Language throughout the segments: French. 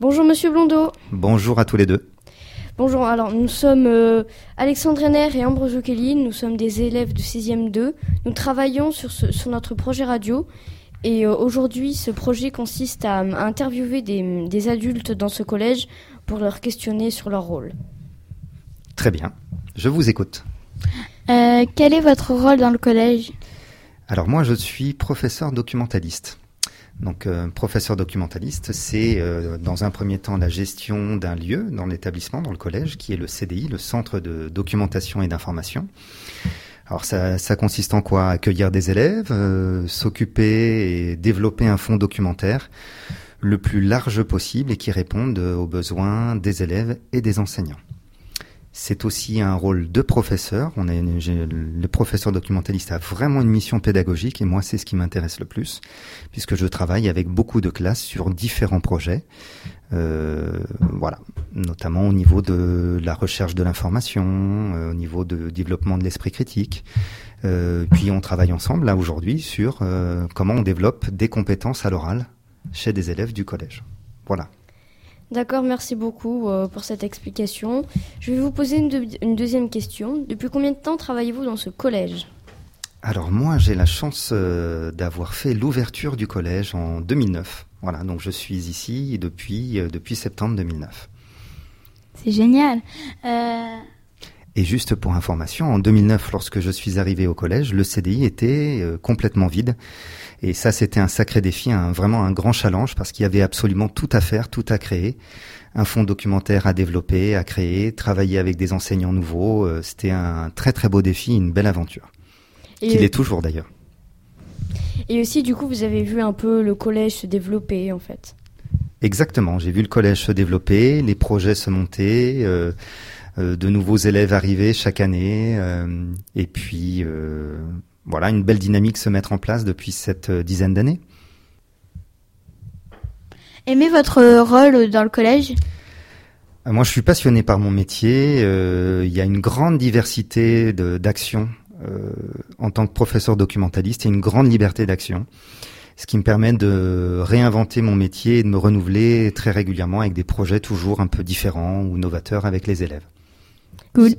Bonjour Monsieur Blondeau. Bonjour à tous les deux. Bonjour, alors nous sommes euh, Alexandre Renner et Ambrosio Kelly, nous sommes des élèves de 6e 2. Nous travaillons sur, sur notre projet radio et euh, aujourd'hui ce projet consiste à, interviewer des, des, adultes dans ce collège pour leur questionner sur leur rôle. Très bien, je vous écoute. Euh, quel est votre rôle dans le collège? Alors moi je suis professeur documentaliste. Donc, euh, professeur documentaliste, c'est euh, dans un premier temps la gestion d'un lieu dans l'établissement, dans le collège, qui est le CDI, le Centre de documentation et d'information. Alors, ça, consiste en quoi? Accueillir des élèves, euh, s'occuper et développer un fonds documentaire le plus large possible et qui réponde aux besoins des élèves et des enseignants. C'est aussi un rôle de professeur. Le professeur documentaliste a vraiment une mission pédagogique et moi c'est ce qui m'intéresse le plus puisque je travaille avec beaucoup de classes sur différents projets. Euh, voilà, notamment au niveau de la recherche de l'information, euh, au niveau de développement de l'esprit critique. Euh, puis on travaille ensemble là aujourd'hui sur comment on développe des compétences à l'oral chez des élèves du collège. Voilà. D'accord, merci beaucoup euh, pour cette explication. Je vais vous poser une, de une, deuxième question. Depuis combien de temps travaillez-vous dans ce collège? Alors moi, j'ai la chance euh, d'avoir fait l'ouverture du collège en 2009. Voilà, donc je suis ici depuis, euh, depuis septembre 2009. C'est génial. Et juste pour information, en 2009, lorsque je suis arrivé au collège, le CDI était complètement vide. Et ça, c'était un sacré défi, un, vraiment un grand challenge parce qu'il y avait absolument tout à faire, tout à créer. Un fonds documentaire à développer, à créer, travailler avec des enseignants nouveaux. Euh, c'était un très très beau défi, une belle aventure. Qu'il est toujours d'ailleurs. Et aussi, du coup, vous avez vu un peu le collège se développer en fait. Exactement, j'ai vu le collège se développer, les projets se monter. Euh, euh, de nouveaux élèves arriver chaque année, euh, et puis euh, voilà, une belle dynamique se mettre en place depuis cette euh, dizaine d'années. Aimez votre rôle dans le collège? Euh, Moi, je suis passionné par mon métier. Euh, il y a une grande diversité d'actions euh, en tant que professeur documentaliste et une grande liberté d'action, ce qui me permet de réinventer mon métier et de me renouveler très régulièrement avec des projets toujours un peu différents ou novateurs avec les élèves. Cool.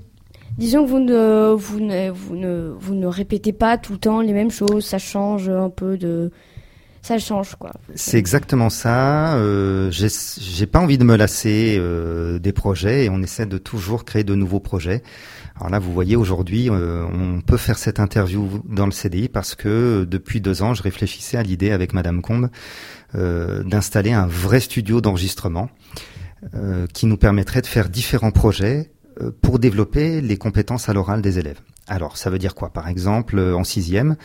Disons que vous ne, vous ne, vous ne, vous ne répétez pas tout le temps les mêmes choses, ça change un peu de, ça change quoi. C'est exactement ça. Euh, J'ai pas envie de me lasser euh, des projets et on essaie de toujours créer de nouveaux projets. Alors là, vous voyez, aujourd'hui, euh, on peut faire cette interview dans le CDI parce que depuis deux ans, je réfléchissais à l'idée avec Madame Combe euh, d'installer un vrai studio d'enregistrement euh, qui nous permettrait de faire différents projets euh, pour développer les compétences à l'oral des élèves. Alors, ça veut dire quoi? Par exemple, euh, en sixième,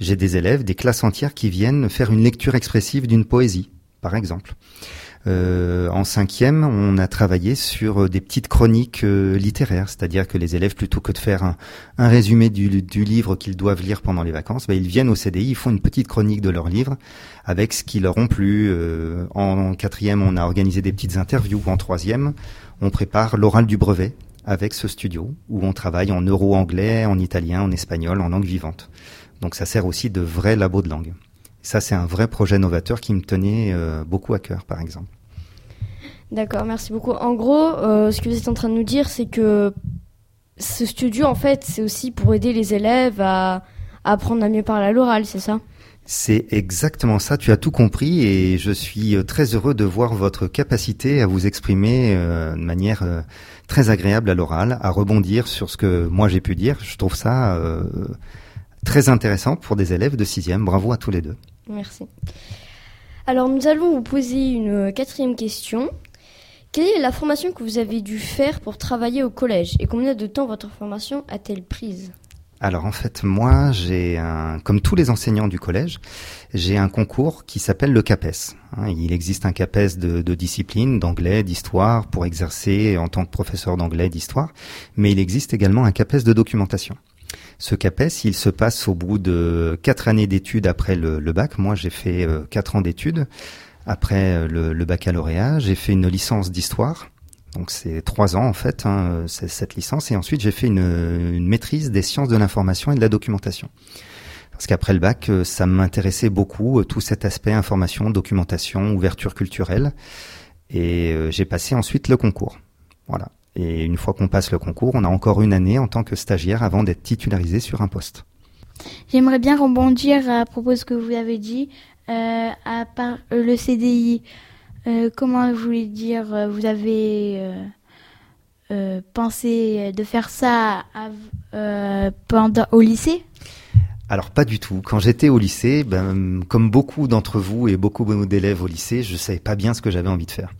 j'ai des élèves, des classes entières qui viennent faire une lecture expressive d'une poésie, par exemple. Euh, en cinquième, on a travaillé sur euh, des petites chroniques euh, littéraires, c'est-à-dire que les élèves, plutôt que de faire un, résumé du, livre qu'ils doivent lire pendant les vacances, ben, ils viennent au CDI, ils font une petite chronique de leur livre avec ce qui leur ont plu. Euh, en quatrième, on a organisé des petites interviews. En troisième, on prépare l'oral du brevet avec ce studio où on travaille en euro-anglais, en italien, en espagnol, en langue vivante. Donc ça sert aussi de vrai labo de langue. Ça, c'est un vrai projet novateur qui me tenait euh, beaucoup à cœur, par exemple. D'accord, merci beaucoup. En gros, euh, ce que vous êtes en train de nous dire, c'est que ce studio, en fait, c'est aussi pour aider les élèves à, à apprendre à mieux parler à l'oral, c'est ça? C'est exactement ça, tu as tout compris et je suis euh, très heureux de voir votre capacité à vous exprimer euh, de manière euh, très agréable à l'oral, à rebondir sur ce que moi j'ai pu dire. Je trouve ça euh, très intéressant pour des élèves de sixième. Bravo à tous les deux. Merci. Alors nous allons vous poser une quatrième question. Quelle est la formation que vous avez dû faire pour travailler au collège et combien de temps votre formation a-t-elle prise? Alors en fait, moi, j'ai un, comme tous les enseignants du collège, j'ai un concours qui s'appelle le CAPES. Hein, il existe un CAPES de, discipline, d'anglais, d'histoire, pour exercer en tant que professeur d'anglais, d'histoire, mais il existe également un CAPES de documentation. Ce CAPES, il se passe au bout de quatre années d'études après le, bac. Moi, j'ai fait euh, quatre ans d'études après le, le baccalauréat. J'ai fait une licence d'histoire donc c'est trois ans en fait, hein, cette licence. Et ensuite j'ai fait une, une, maîtrise des sciences de l'information et de la documentation. Parce qu'après le bac, ça m'intéressait beaucoup, tout cet aspect information, documentation, ouverture culturelle. Et euh, j'ai passé ensuite le concours. Voilà. Et une fois qu'on passe le concours, on a encore une année en tant que stagiaire avant d'être titularisé sur un poste. J'aimerais bien rebondir à propos de ce que vous avez dit. Euh, à part euh, le CDI, euh, comment je voulais dire, euh, vous avez euh, pensé de faire ça au lycée? Alors pas du tout. Quand j'étais au lycée, ben, comme beaucoup d'entre vous et beaucoup d'élèves au lycée, je savais pas bien ce que j'avais envie de faire.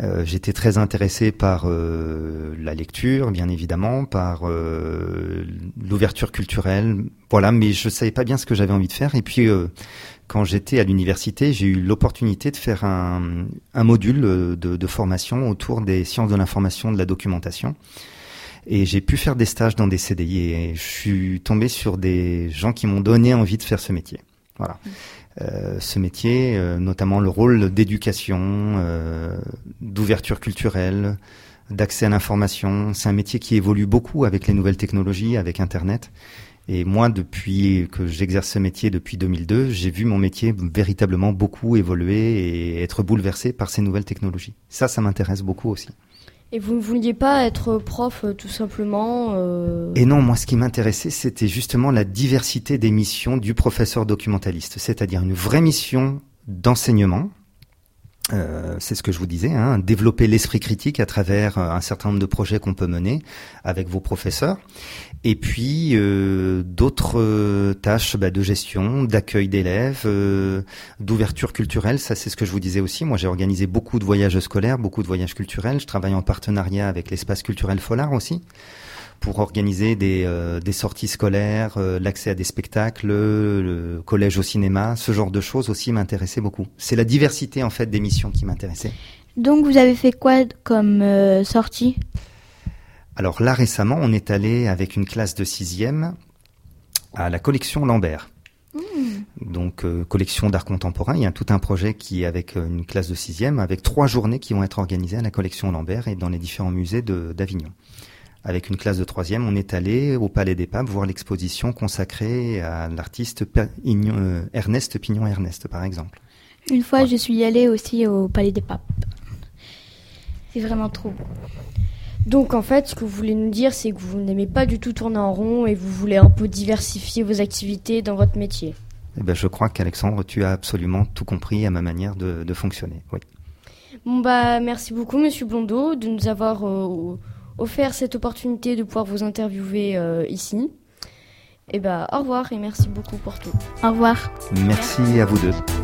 Euh, j'étais très intéressé par euh, la lecture, bien évidemment, par euh, l'ouverture culturelle, voilà, mais je savais pas bien ce que j'avais envie de faire. Et puis, euh, quand j'étais à l'université, j'ai eu l'opportunité de faire un, un module euh, de, de formation autour des sciences de l'information, de la documentation. Et j'ai pu faire des stages dans des CDI et je suis tombé sur des gens qui m'ont donné envie de faire ce métier. Voilà. Ce métier, euh, notamment le rôle d'éducation, euh, d'ouverture culturelle, d'accès à l'information, c'est un métier qui évolue beaucoup avec les nouvelles technologies, avec Internet. Et moi, depuis que j'exerce ce métier depuis 2002, j'ai vu mon métier véritablement beaucoup évoluer et être bouleversé par ces nouvelles technologies. Ça, ça m'intéresse beaucoup aussi. Et vous ne vouliez pas être prof euh, tout simplement euh, Et non, moi, ce qui m'intéressait, c'était justement la diversité des missions du professeur documentaliste, c'est-à-dire une vraie mission d'enseignement. Euh, c'est ce que je vous disais, hein, développer l'esprit critique à travers euh, un certain nombre de projets qu'on peut mener avec vos professeurs, et puis euh, d'autres euh, tâches bah, de gestion, d'accueil d'élèves, d'ouverture culturelle. Ça, c'est ce que je vous disais aussi. Moi, j'ai organisé beaucoup de voyages scolaires, beaucoup de voyages culturels. Je travaille en partenariat avec l'espace culturel Follard aussi pour organiser des, euh, des sorties scolaires, euh, l'accès à des spectacles, le collège au cinéma, ce genre de choses aussi m'intéressait beaucoup. C'est la diversité en fait des missions qui m'intéressait. Donc vous avez fait quoi comme euh, sortie? Alors là récemment, on est allé avec une classe de sixième à la collection Lambert. Donc euh, collection d'art contemporain, il y a tout un projet qui est avec une classe de sixième, avec trois journées qui vont être organisées à la collection Lambert et dans les différents musées de- d'Avignon. Avec une classe de troisième, on est allé au Palais des Papes voir l'exposition consacrée à l'artiste euh, Ernest Pignon Ernest, par exemple. Une fois, je suis allée aussi au Palais des Papes. C'est vraiment trop beau. Donc en fait, ce que vous voulez nous dire, c'est que vous n'aimez pas du tout tourner en rond et vous voulez un peu diversifier vos activités dans votre métier. Eh ben, je crois qu'Alexandre, tu as absolument tout compris à ma manière de, de fonctionner. Oui. Bon bah merci beaucoup Monsieur Blondeau de nous avoir euh, offert cette opportunité de pouvoir vous interviewer euh, ici. Et bah au revoir et merci beaucoup pour tout. Au revoir. Merci à vous deux.